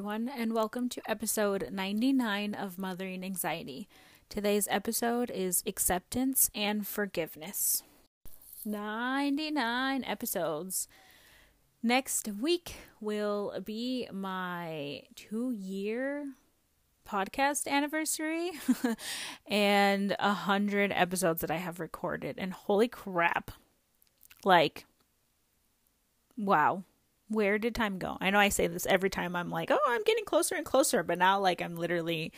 everyone, and welcome to episode 99 of Mothering Anxiety. Today's episode is acceptance and forgiveness. 99 episodes. Next week will be my two year podcast anniversary and a hundred episodes that I have recorded. And holy crap, like, wow where did time go? I know I say this every time I'm like, oh, I'm getting closer and closer, but now like I'm literally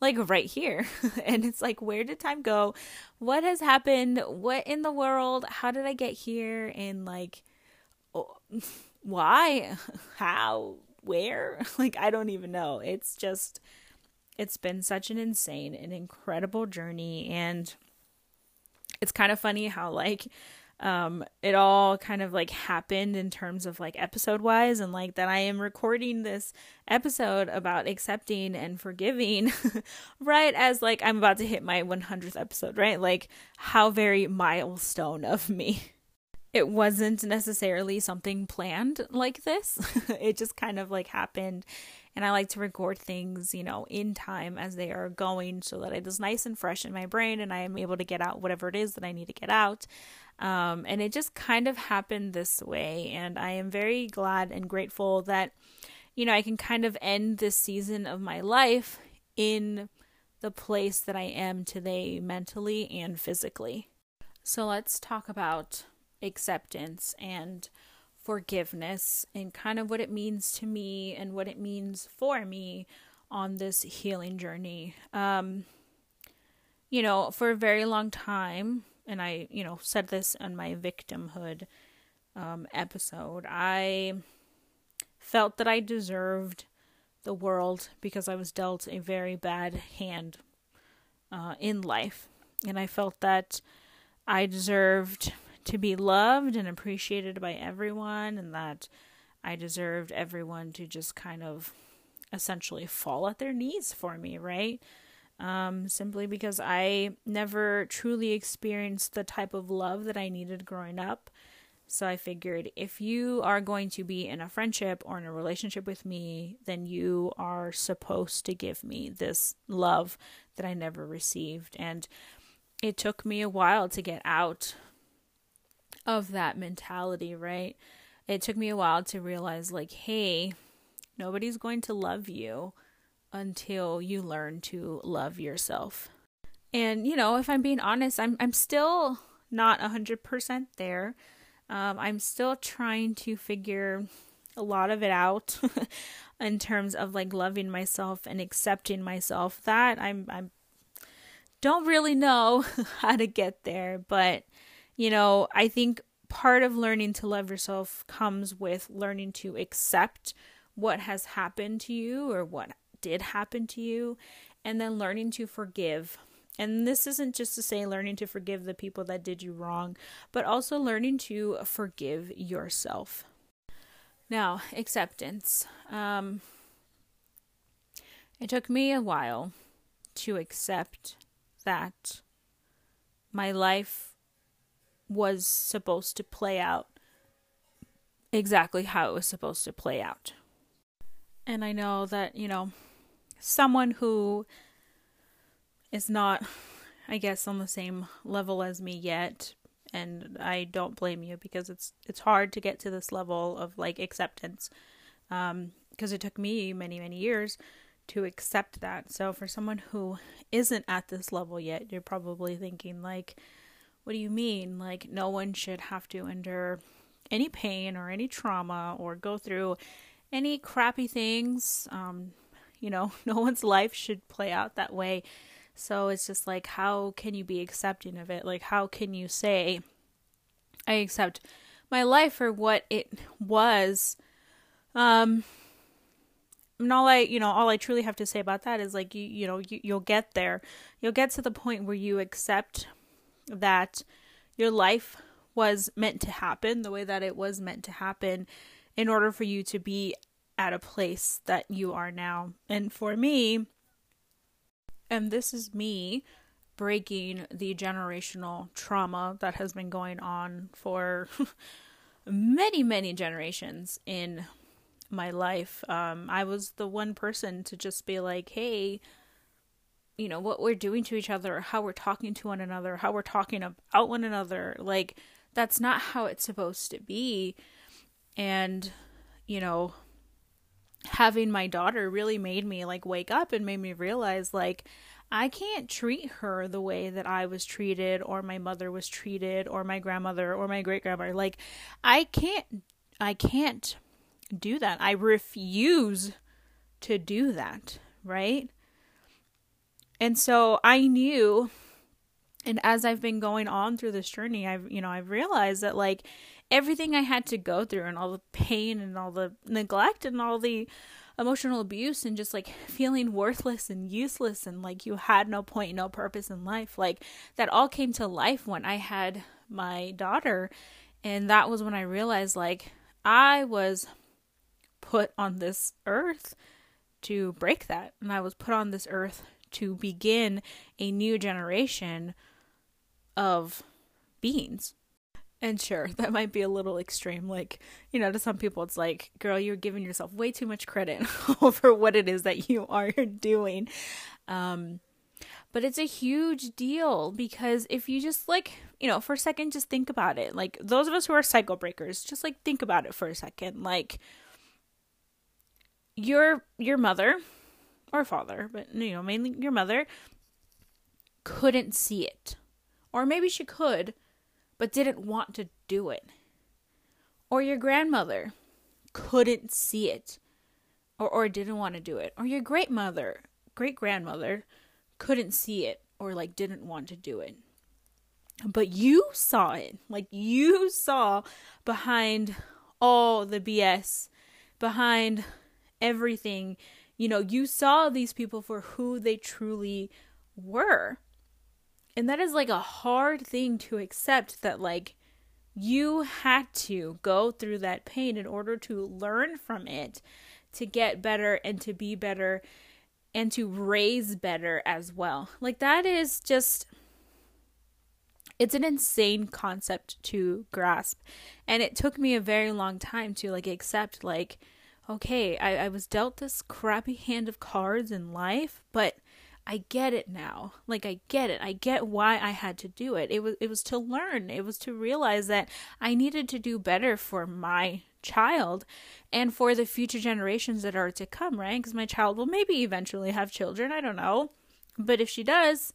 like right here. and it's like, where did time go? What has happened? What in the world? How did I get here? And like, oh, why? How? Where? Like, I don't even know. It's just, it's been such an insane and incredible journey. And it's kind of funny how, like, um it all kind of like happened in terms of like episode wise and like that I am recording this episode about accepting and forgiving right as like I'm about to hit my 100th episode right? Like how very milestone of me. It wasn't necessarily something planned like this. It just kind of like happened and I like to record things, you know, in time as they are going so that it is nice and fresh in my brain and I am able to get out whatever it is that I need to get out. Um, and it just kind of happened this way. And I am very glad and grateful that, you know, I can kind of end this season of my life in the place that I am today, mentally and physically. So let's talk about acceptance and forgiveness and kind of what it means to me and what it means for me on this healing journey. Um, you know, for a very long time, and I, you know, said this on my victimhood um, episode, I felt that I deserved the world because I was dealt a very bad hand uh, in life. And I felt that I deserved to be loved and appreciated by everyone, and that I deserved everyone to just kind of essentially fall at their knees for me, right? um, simply because I never truly experienced the type of love that I needed growing up. So I figured if you are going to be in a friendship or in a relationship with me, then you are supposed to give me this love that I never received. And it took me a while to get out of that mentality, right? It took me a while to realize, like, hey, nobody's going to love you until you learn to love yourself. And you know, if I'm being honest, I'm I'm still not 100% there. Um, I'm still trying to figure a lot of it out in terms of like loving myself and accepting myself. That I'm I'm don't really know how to get there, but you know, I think part of learning to love yourself comes with learning to accept what has happened to you or what did happen to you, and then learning to forgive. And this isn't just to say learning to forgive the people that did you wrong, but also learning to forgive yourself. Now, acceptance. Um, it took me a while to accept that my life was supposed to play out exactly how it was supposed to play out. And I know that, you know, someone who is not, I guess, on the same level as me yet. And I don't blame you because it's it's hard to get to this level of like acceptance, Um, because it took me many many years to accept that. So for someone who isn't at this level yet, you're probably thinking like, what do you mean? Like no one should have to endure any pain or any trauma or go through any crappy things. Um, you know, no one's life should play out that way. So it's just like, how can you be accepting of it? Like, how can you say, I accept my life for what it was? Um, and all I, you know, all I truly have to say about that is like, you, you know, you, you'll get there. You'll get to the point where you accept that your life was meant to happen the way that it was meant to happen in order for you to be at a place that you are now. And for me, and this is me breaking the generational trauma that has been going on for many, many generations in my life. Um, I was the one person to just be like, hey, you know, what we're doing to each other, how we're talking to one another, how we're talking about one another. Like, that's not how it's supposed to be. And, you know, having my daughter really made me like wake up and made me realize like I can't treat her the way that I was treated or my mother was treated or my grandmother or my great grandmother. Like I can't I can't do that. I refuse to do that, right? And so I knew and as I've been going on through this journey, I've you know, I've realized that like everything I had to go through and all the pain and all the neglect and all the emotional abuse and just like feeling worthless and useless and like you had no point, no purpose in life. Like that all came to life when I had my daughter. And that was when I realized like I was put on this earth to break that. And I was put on this earth to begin a new generation of beings and sure, that might be a little extreme. Like, you know, to some people, it's like, girl, you're giving yourself way too much credit over what it is that you are doing. Um, but it's a huge deal because if you just like, you know, for a second, just think about it. Like, those of us who are cycle breakers, just like think about it for a second. Like, your your mother or father, but you know, mainly your mother couldn't see it. Or maybe she could, but didn't want to do it. Or your grandmother couldn't see it or, or didn't want to do it. Or your great mother, great grandmother couldn't see it or like didn't want to do it. But you saw it. Like you saw behind all the BS, behind everything. You know, you saw these people for who they truly were. And that is like a hard thing to accept that, like, you had to go through that pain in order to learn from it, to get better and to be better and to raise better as well. Like, that is just. It's an insane concept to grasp. And it took me a very long time to like accept like okay, I, I was dealt this crappy hand of cards in life, but I get it now. Like I get it. I get why I had to do it. It was it was to learn. It was to realize that I needed to do better for my child and for the future generations that are to come, right? Cuz my child will maybe eventually have children, I don't know. But if she does,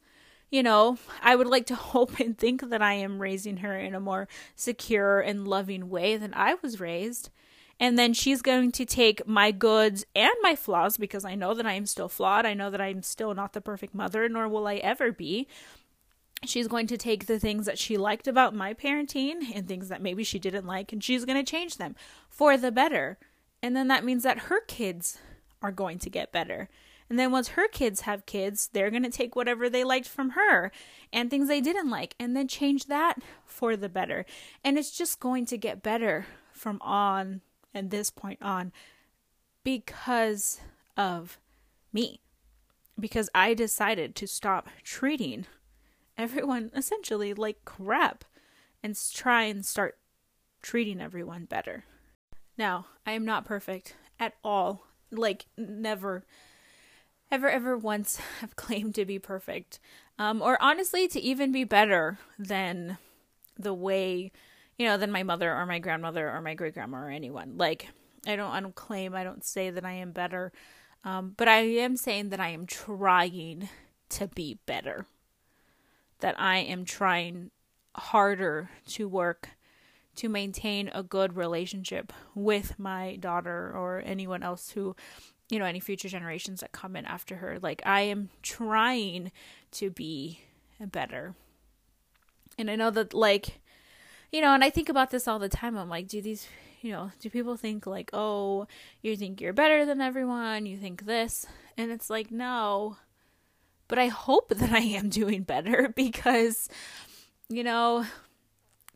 you know, I would like to hope and think that I am raising her in a more secure and loving way than I was raised and then she's going to take my goods and my flaws because I know that I am still flawed. I know that I'm still not the perfect mother, nor will I ever be. She's going to take the things that she liked about my parenting and things that maybe she didn't like, and she's going to change them for the better. And then that means that her kids are going to get better. And then once her kids have kids, they're going to take whatever they liked from her and things they didn't like and then change that for the better. And it's just going to get better from on and this point on because of me. Because I decided to stop treating everyone essentially like crap and try and start treating everyone better. Now, I am not perfect at all. Like, never, ever, ever once have claimed to be perfect. Um, or honestly, to even be better than the way you know, than my mother or my grandmother or my great grandma or anyone. Like, I don't, I don't claim, I don't say that I am better, um, but I am saying that I am trying to be better. That I am trying harder to work to maintain a good relationship with my daughter or anyone else who you know any future generations that come in after her like i am trying to be better and i know that like you know, and I think about this all the time. I'm like, do these, you know, do people think like, oh, you think you're better than everyone? You think this? And it's like, no. But I hope that I am doing better because, you know,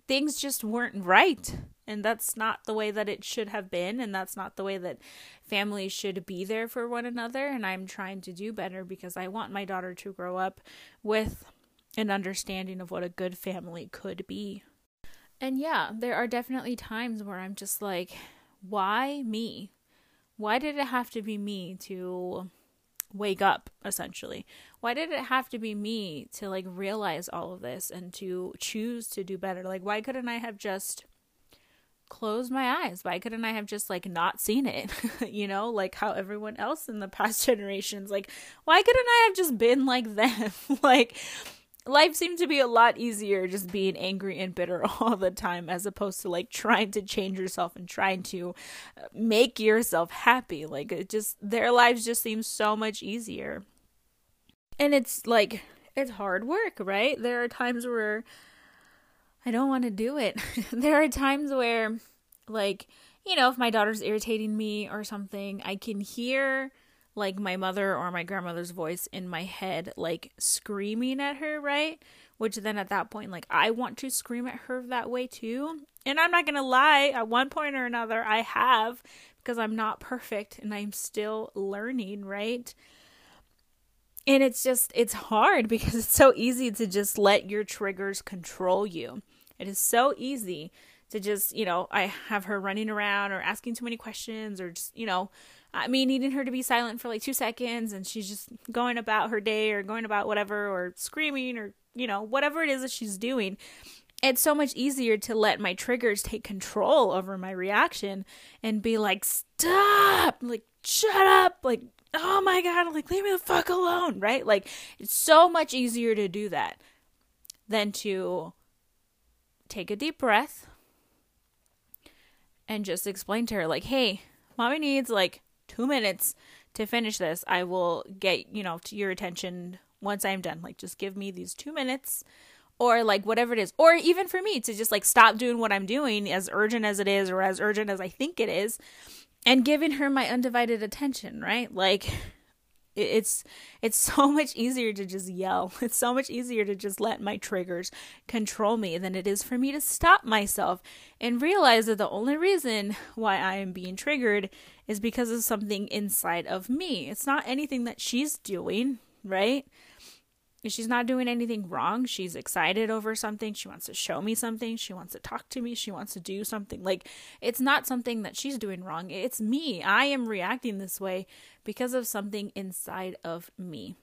things just weren't right. And that's not the way that it should have been. And that's not the way that families should be there for one another. And I'm trying to do better because I want my daughter to grow up with an understanding of what a good family could be. And yeah, there are definitely times where I'm just like, why me? Why did it have to be me to wake up essentially? Why did it have to be me to like realize all of this and to choose to do better? Like why couldn't I have just closed my eyes? Why couldn't I have just like not seen it? you know, like how everyone else in the past generations like why couldn't I have just been like them? like life seemed to be a lot easier just being angry and bitter all the time as opposed to like trying to change yourself and trying to uh, make yourself happy. Like it just their lives just seem so much easier. And it's like it's hard work right? There are times where i don't want to do it. There are times where like you know if my daughter's irritating me or something i can hear like my mother or my grandmother's voice in my head like screaming at her, right? Which then at that point like I want to scream at her that way too. And I'm not to lie, at one point or another I have because I'm not perfect and I'm still learning, right? And it's just it's hard because it's so easy to just let your triggers control you. It is so easy to just, you know, I have her running around or asking too many questions or just, you know, me needing her to be silent for like two seconds and she's just going about her day or going about whatever or screaming or, you know, whatever it is that she's doing. It's so much easier to let my triggers take control over my reaction and be like, stop, like, shut up, like, oh my God, like, leave me the fuck alone, right? Like, it's so much easier to do that than to take a deep breath and just explain to her, like, hey, mommy needs like two minutes to finish this. I will get, you know, to your attention once I'm done. Like, just give me these two minutes or like whatever it is. Or even for me to just like stop doing what I'm doing, as urgent as it is or as urgent as I think it is, and giving her my undivided attention, right? Like, it's it's so much easier to just yell. It's so much easier to just let my triggers control me than it is for me to stop myself and realize that the only reason why i am being triggered is because of something inside of me. It's not anything that she's doing right she's not doing anything wrong. She's excited over something. She wants to show me something. She wants to talk to me. She wants to do something. Like, it's not something that she's doing wrong. It's me. I am reacting this way because of something inside of me.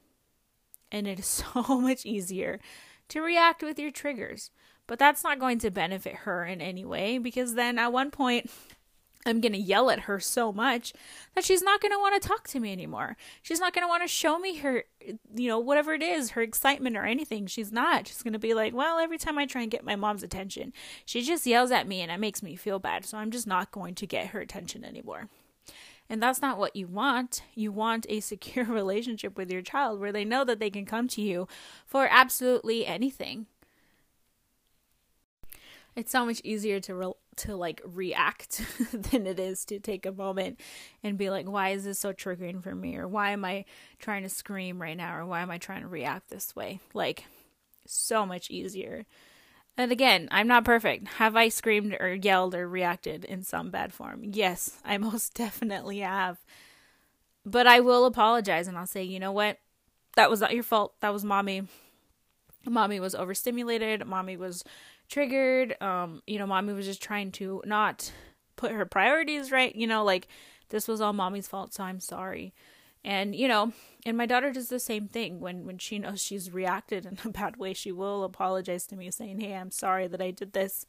And it is so much easier to react with your triggers. But that's not going to benefit her in any way because then at one point, I'm going to yell at her so much that she's not going to want to talk to me anymore. She's not going to want to show me her, you know, whatever it is, her excitement or anything. She's not. She's going to be like, well, every time I try and get my mom's attention, she just yells at me and it makes me feel bad. So I'm just not going to get her attention anymore. And that's not what you want. You want a secure relationship with your child where they know that they can come to you for absolutely anything. It's so much easier to to like react than it is to take a moment and be like why is this so triggering for me? Or why am i trying to scream right now? Or why am i trying to react this way? Like so much easier. And again i'm not perfect. Have i screamed or yelled or reacted in some bad form? Yes i most definitely have. But i will apologize and i'll say you know what? That was not your fault. That was mommy. Mommy was overstimulated. Mommy was triggered. Um, you know, mommy was just trying to not put her priorities right. You know, like this was all mommy's fault, so I'm sorry. And you know, and my daughter does the same thing when when she knows she's reacted in a bad way. She will apologize to me, saying, "Hey, I'm sorry that I did this.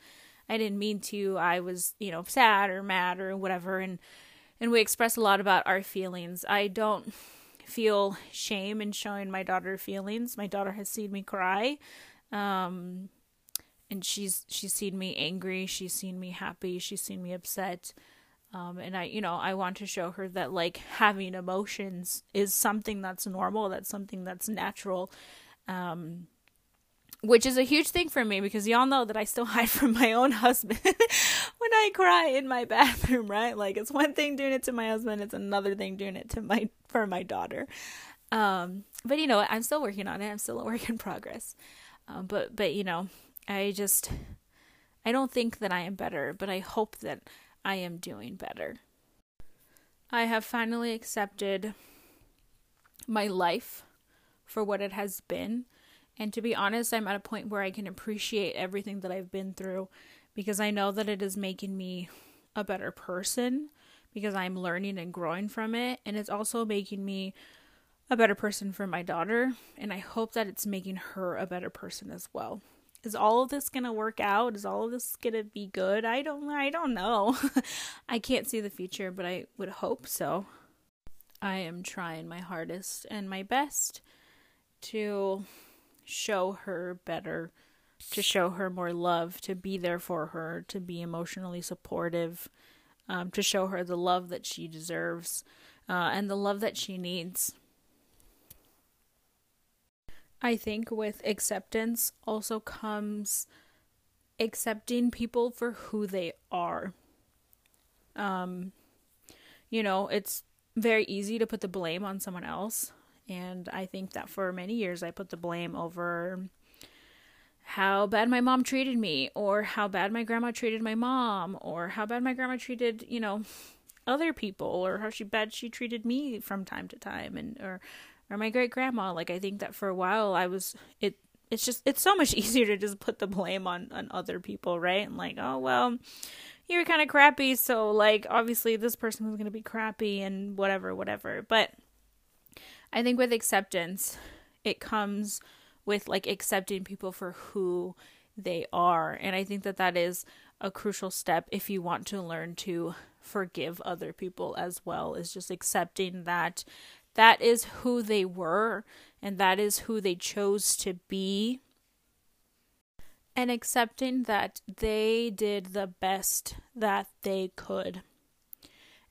I didn't mean to. I was, you know, sad or mad or whatever." And and we express a lot about our feelings. I don't feel shame in showing my daughter feelings. My daughter has seen me cry. Um, and she's she's seen me angry she's seen me happy she's seen me upset um, and i you know i want to show her that like having emotions is something that's normal that's something that's natural um, which is a huge thing for me because y'all know that I still hide from my own husband when I cry in my bathroom, right? Like it's one thing doing it to my husband, it's another thing doing it to my for my daughter. Um, but you know, I'm still working on it. I'm still a work in progress. Um, but but you know, I just I don't think that I am better, but I hope that I am doing better. I have finally accepted my life for what it has been. And to be honest, I'm at a point where I can appreciate everything that I've been through because I know that it is making me a better person because I'm learning and growing from it. And it's also making me a better person for my daughter. And I hope that it's making her a better person as well. Is all of this gonna work out? Is all of this gonna be good? I don't I don't know. I can't see the future, but I would hope so. I am trying my hardest and my best to show her better, to show her more love, to be there for her, to be emotionally supportive, um, to show her the love that she deserves uh, and the love that she needs. I think with acceptance also comes accepting people for who they are. Um, you know, it's very easy to put the blame on someone else. And I think that for many years I put the blame over how bad my mom treated me, or how bad my grandma treated my mom, or how bad my grandma treated, you know, other people, or how she bad she treated me from time to time, and or or my great grandma. Like I think that for a while I was it. It's just it's so much easier to just put the blame on on other people, right? And like, oh well, you were kind of crappy, so like obviously this person was gonna be crappy and whatever, whatever. But I think with acceptance, it comes with like accepting people for who they are, and I think that that is a crucial step if you want to learn to forgive other people as well is just accepting that that is who they were and that is who they chose to be. And accepting that they did the best that they could.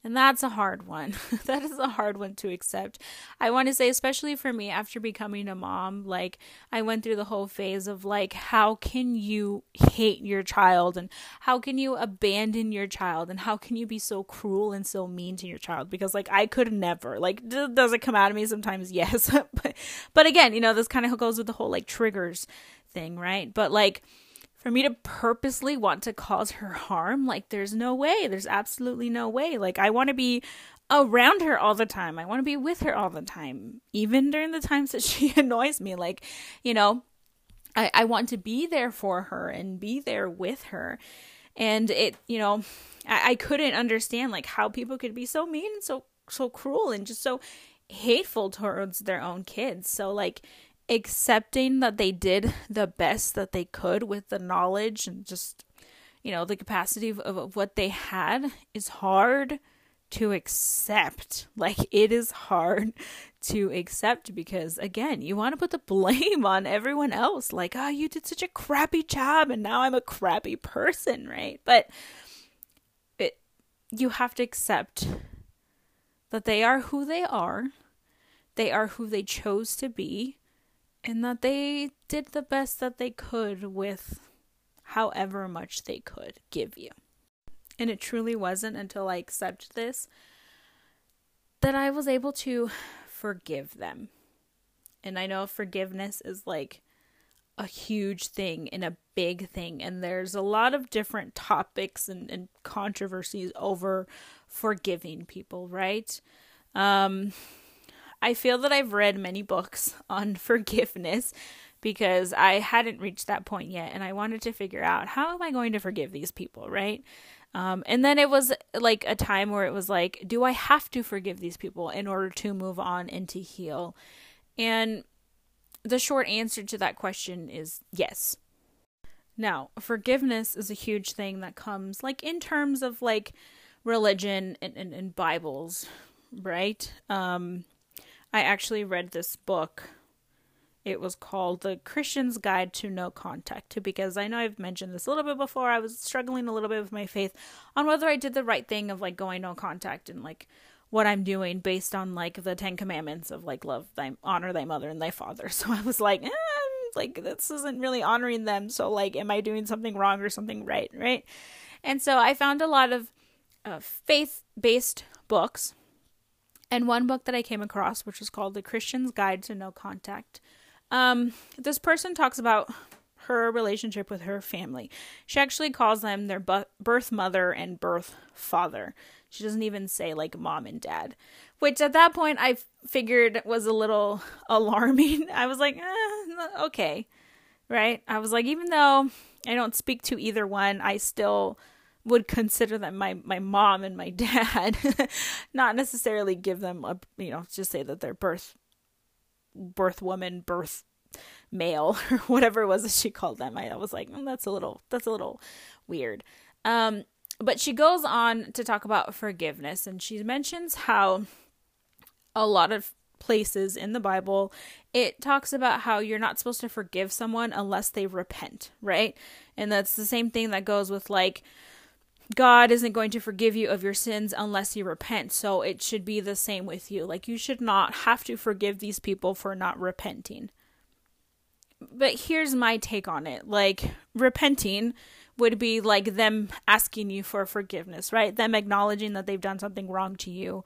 And that's a hard one. that is a hard one to accept. I want to say, especially for me, after becoming a mom, like I went through the whole phase of like, how can you hate your child and how can you abandon your child and how can you be so cruel and so mean to your child? Because like I could never. Like, d- does it come out of me sometimes? Yes. but, but again, you know, this kind of goes with the whole like triggers thing, right? But like, for me to purposely want to cause her harm like there's no way. There's absolutely no way. Like i want to be around her all the time. I want to be with her all the time even during the times that she annoys me. Like you know i i want to be there for her and be there with her. And it you know i, I couldn't understand like how people could be so mean and so so cruel and just so hateful towards their own kids. So like accepting that they did the best that they could with the knowledge and just you know the capacity of, of, what they had is hard to accept. Like it is hard to accept because again you want to put the blame on everyone else. Like oh you did such a crappy job and now i'm a crappy person right? But it you have to accept that they are who they are. They are who they chose to be and that they did the best that they could with however much they could give you. And it truly wasn't until I accepted this that I was able to forgive them. And I know forgiveness is like a huge thing and a big thing. And there's a lot of different topics and, and controversies over forgiving people, right? Um, I feel that I've read many books on forgiveness because I hadn't reached that point yet and I wanted to figure out how am I going to forgive these people, right? Um, and then it was like a time where it was like, do I have to forgive these people in order to move on and to heal? And the short answer to that question is yes. Now, forgiveness is a huge thing that comes like in terms of like religion and, and, and Bibles, right? Um, I actually read this book. It was called The Christian's Guide to No Contact because I know I've mentioned this a little bit before. I was struggling a little bit with my faith on whether I did the right thing of like going no contact and like what I'm doing based on like the 10 commandments of like love thy honor thy mother and thy father. So I was like, eh, like this isn't really honoring them. So like am I doing something wrong or something right, right? And so I found a lot of uh, faith-based books and one book that I came across, which was called The Christian's Guide to No Contact. Um, this person talks about her relationship with her family. She actually calls them their birth mother and birth father. She doesn't even say like mom and dad, which at that point I figured was a little alarming. I was like, eh, okay, right? I was like, even though I don't speak to either one, I still would consider them my my mom and my dad, not necessarily give them a you know just say that they're birth birth woman, birth male, or whatever it was that she called them. I was like, mm, that's a little that's a little weird. Um, but she goes on to talk about forgiveness, and she mentions how a lot of places in the Bible, it talks about how you're not supposed to forgive someone unless they repent, right? And that's the same thing that goes with like God isn't going to forgive you of your sins unless you repent. So it should be the same with you. Like you should not have to forgive these people for not repenting. But here's my take on it. Like repenting would be like them asking you for forgiveness, right? Them acknowledging that they've done something wrong to you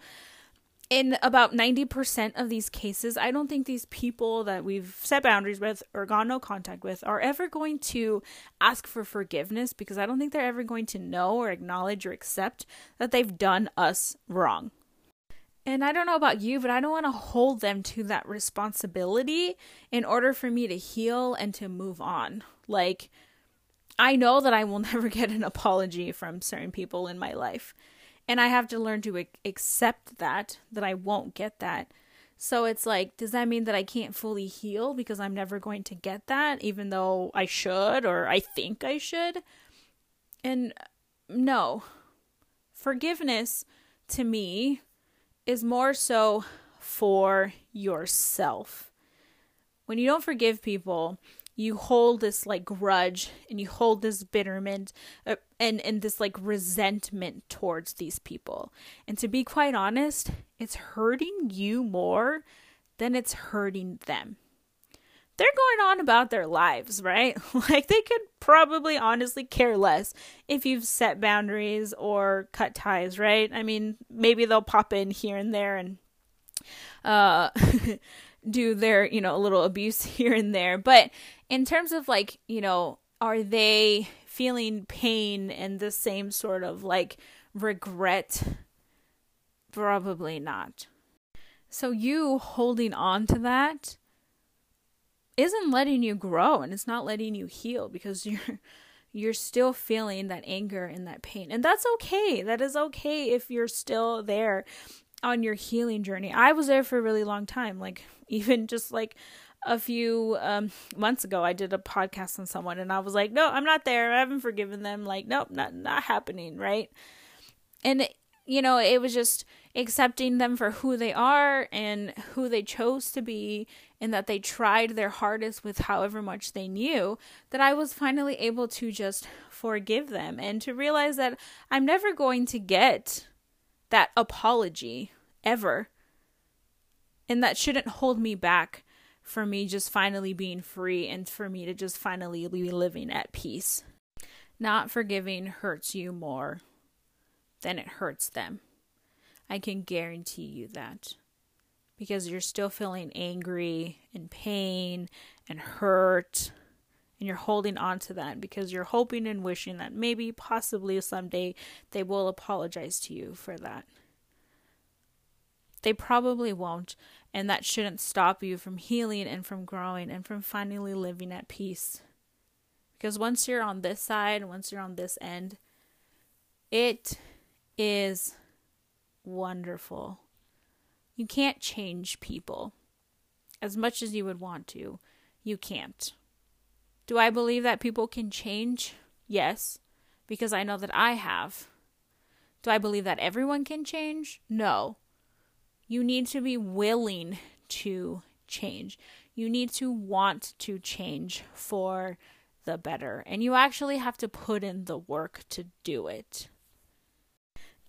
in about 90% of these cases, I don't think these people that we've set boundaries with or gone no contact with are ever going to ask for forgiveness because I don't think they're ever going to know or acknowledge or accept that they've done us wrong. And I don't know about you, but I don't want to hold them to that responsibility in order for me to heal and to move on. Like, I know that I will never get an apology from certain people in my life and I have to learn to accept that that I won't get that. So it's like, does that mean that I can't fully heal because I'm never going to get that, even though I should or I think I should? And no, forgiveness to me is more so for yourself. When you don't forgive people, you hold this like grudge and you hold this bitterment uh, and and this like resentment towards these people. And to be quite honest, it's hurting you more than it's hurting them. They're going on about their lives, right? like they could probably honestly care less if you've set boundaries or cut ties, right? I mean, maybe they'll pop in here and there and uh do their, you know, a little abuse here and there, but in terms of like, you know, are they feeling pain and the same sort of like regret? Probably not. So you holding on to that isn't letting you grow and it's not letting you heal because you're you're still feeling that anger and that pain. And that's okay. That is okay if you're still there on your healing journey. I was there for a really long time. Like even just like a few um, months ago I did a podcast on someone and I was like, "No, I'm not there. I haven't forgiven them." Like, "Nope, not not happening," right? And you know, it was just accepting them for who they are and who they chose to be and that they tried their hardest with however much they knew that I was finally able to just forgive them and to realize that I'm never going to get that apology ever. And that shouldn't hold me back for me just finally being free and for me to just finally be living at peace. Not forgiving hurts you more than it hurts them. I can guarantee you that. Because you're still feeling angry and pain and hurt. And you're holding on to that because you're hoping and wishing that maybe, possibly someday, they will apologize to you for that. They probably won't, and that shouldn't stop you from healing and from growing and from finally living at peace. Because once you're on this side, once you're on this end, it is wonderful. You can't change people as much as you would want to. You can't. Do I believe that people can change? Yes, because I know that I have. Do I believe that everyone can change? No. You need to be willing to change. You need to want to change for the better. And you actually have to put in the work to do it.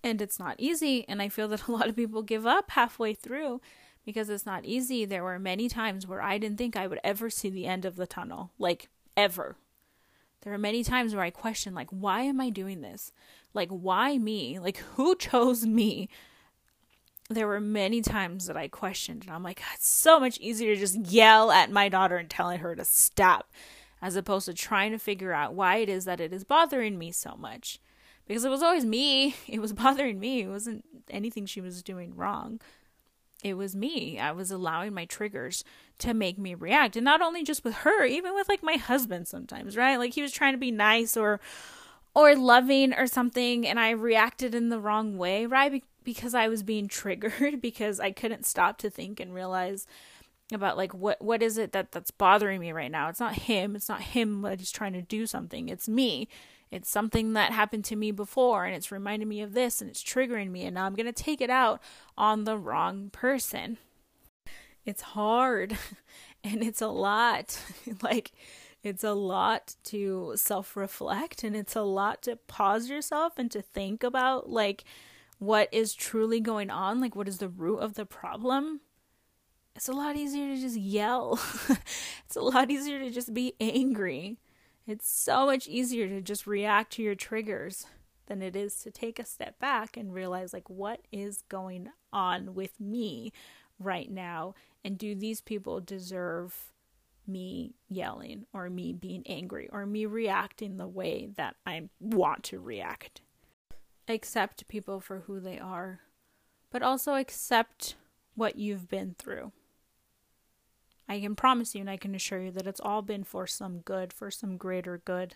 And it's not easy. And I feel that a lot of people give up halfway through because it's not easy. There were many times where I didn't think I would ever see the end of the tunnel, like ever. There are many times where I question, like, why am I doing this? Like, why me? Like, who chose me there were many times that I questioned, and I'm like, it's so much easier to just yell at my daughter and telling her to stop, as opposed to trying to figure out why it is that it is bothering me so much. Because it was always me. It was bothering me. It wasn't anything she was doing wrong. It was me. I was allowing my triggers to make me react. And not only just with her, even with like my husband sometimes, right? Like he was trying to be nice or or loving or something and I reacted in the wrong way, right? Because I was being triggered because I couldn't stop to think and realize about like what what is it that that's bothering me right now. It's not him, it's not him that he's trying to do something. It's me. It's something that happened to me before and it's reminding me of this and it's triggering me and now I'm going to take it out on the wrong person. It's hard and it's a lot. like it's a lot to self reflect and it's a lot to pause yourself and to think about like what is truly going on, like what is the root of the problem. It's a lot easier to just yell. it's a lot easier to just be angry. It's so much easier to just react to your triggers than it is to take a step back and realize like what is going on with me right now and do these people deserve me yelling or me being angry or me reacting the way that I want to react. Accept people for who they are, but also accept what you've been through. I can promise you and I can assure you that it's all been for some good, for some greater good.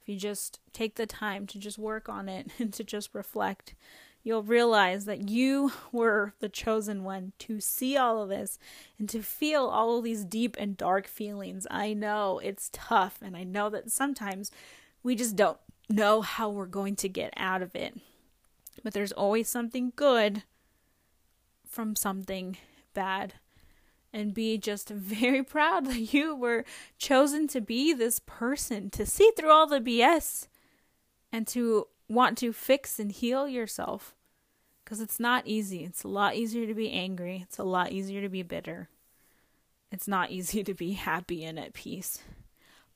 If you just take the time to just work on it and to just reflect you'll realize that you were the chosen one to see all of this and to feel all of these deep and dark feelings. I know it's tough, and I know that sometimes we just don't know how we're going to get out of it. But there's always something good from something bad. And be just very proud that you were chosen to be this person, to see through all the BS and to want to fix and heal yourself. Because it's not easy. It's a lot easier to be angry, it's a lot easier to be bitter. It's not easy to be happy and at peace.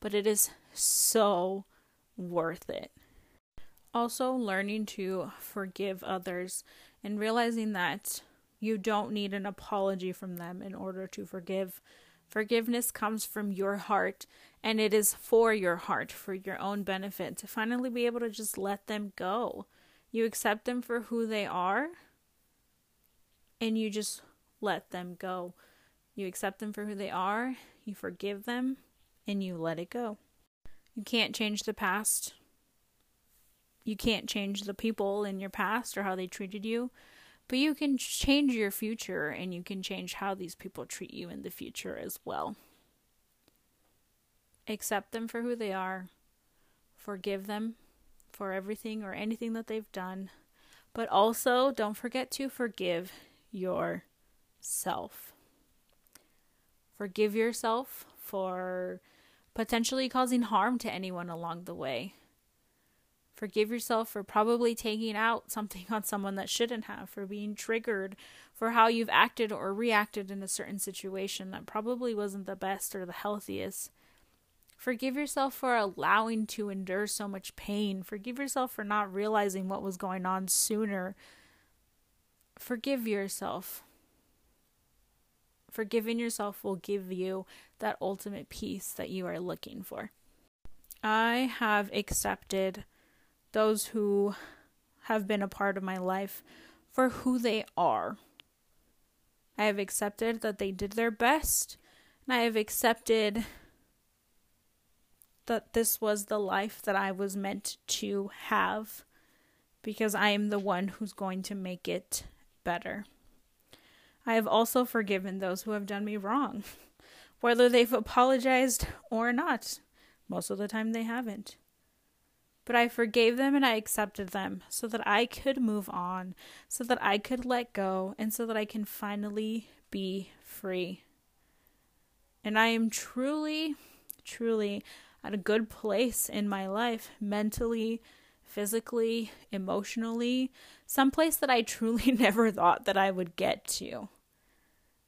But it is so worth it. Also, learning to forgive others and realizing that you don't need an apology from them in order to forgive. Forgiveness comes from your heart and it is for your heart, for your own benefit, to finally be able to just let them go. You accept them for who they are and you just let them go. You accept them for who they are, you forgive them, and you let it go. You can't change the past. You can't change the people in your past or how they treated you, but you can change your future and you can change how these people treat you in the future as well. Accept them for who they are. Forgive them for everything or anything that they've done. But also, don't forget to forgive yourself. Forgive yourself for potentially causing harm to anyone along the way. Forgive yourself for probably taking out something on someone that shouldn't have, for being triggered, for how you've acted or reacted in a certain situation that probably wasn't the best or the healthiest. Forgive yourself for allowing to endure so much pain. Forgive yourself for not realizing what was going on sooner. Forgive yourself. Forgiving yourself will give you that ultimate peace that you are looking for. I have accepted those who have been a part of my life for who they are. I have accepted that they did their best, and I have accepted that this was the life that I was meant to have because I am the one who's going to make it better. I have also forgiven those who have done me wrong, whether they've apologized or not. Most of the time, they haven't. But I forgave them and I accepted them so that I could move on, so that I could let go, and so that I can finally be free. And I am truly, truly at a good place in my life, mentally, physically, emotionally, some place that I truly never thought that I would get to.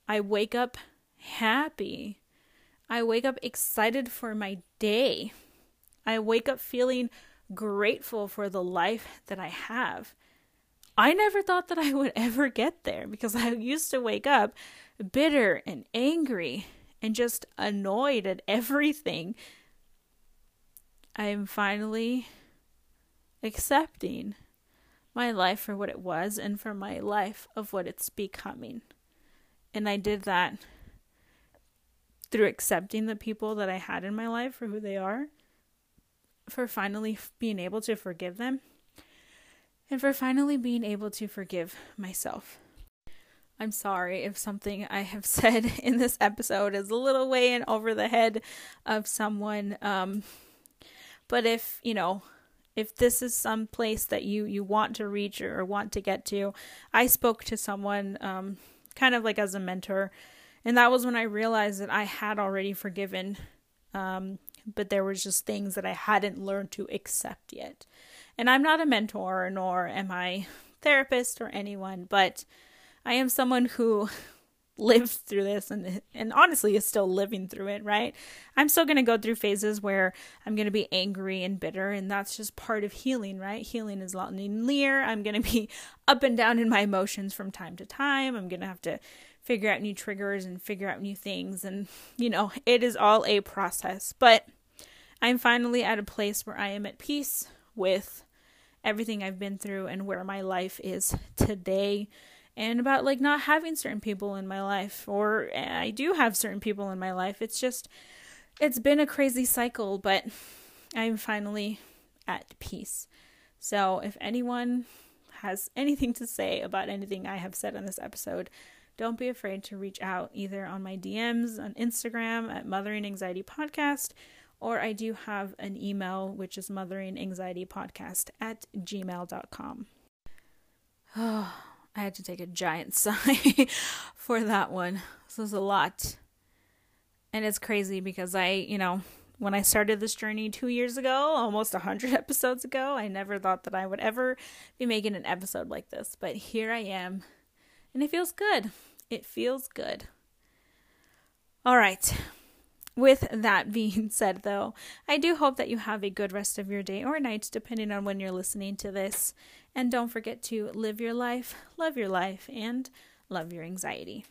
I wake up happy. I wake up excited for my day. I wake up feeling grateful for the life that I have. I never thought that I would ever get there because I used to wake up bitter and angry and just annoyed at everything I am finally accepting my life for what it was and for my life of what it's becoming. And I did that through accepting the people that I had in my life for who they are for finally being able to forgive them and for finally being able to forgive myself. I'm sorry if something I have said in this episode is a little way in over the head of someone. Um, but if, you know, if this is some place that you, you want to reach or want to get to, I spoke to someone um, kind of like as a mentor. And that was when I realized that I had already forgiven, um, but there was just things that I hadn't learned to accept yet. And I'm not a mentor, nor am I therapist or anyone, but I am someone who lived through this and and honestly is still living through it, right? I'm still going to go through phases where I'm going to be angry and bitter and that's just part of healing, right? Healing is linear. I'm going to be up and down in my emotions from time to time. I'm going to have to figure out new triggers and figure out new things and you know, it is all a process. But I'm finally at a place where I am at peace with everything I've been through and where my life is today and about like not having certain people in my life or eh, I do have certain people in my life. It's just it's been a crazy cycle, but I'm finally at peace. So if anyone has anything to say about anything I have said on this episode, don't be afraid to reach out either on my DMs on Instagram at Mothering Anxiety Podcast or I do have an email, which is motheringanxietypodcast at gmail.com. Oh, I had to take a giant sigh for that one. This was a lot. And it's crazy because I, you know, when I started this journey two years ago, almost a 100 episodes ago, I never thought that I would ever be making an episode like this. But here I am. And it feels good. It feels good. All right. With that being said, though, I do hope that you have a good rest of your day or night, depending on when you're listening to this. And don't forget to live your life, love your life, and love your anxiety.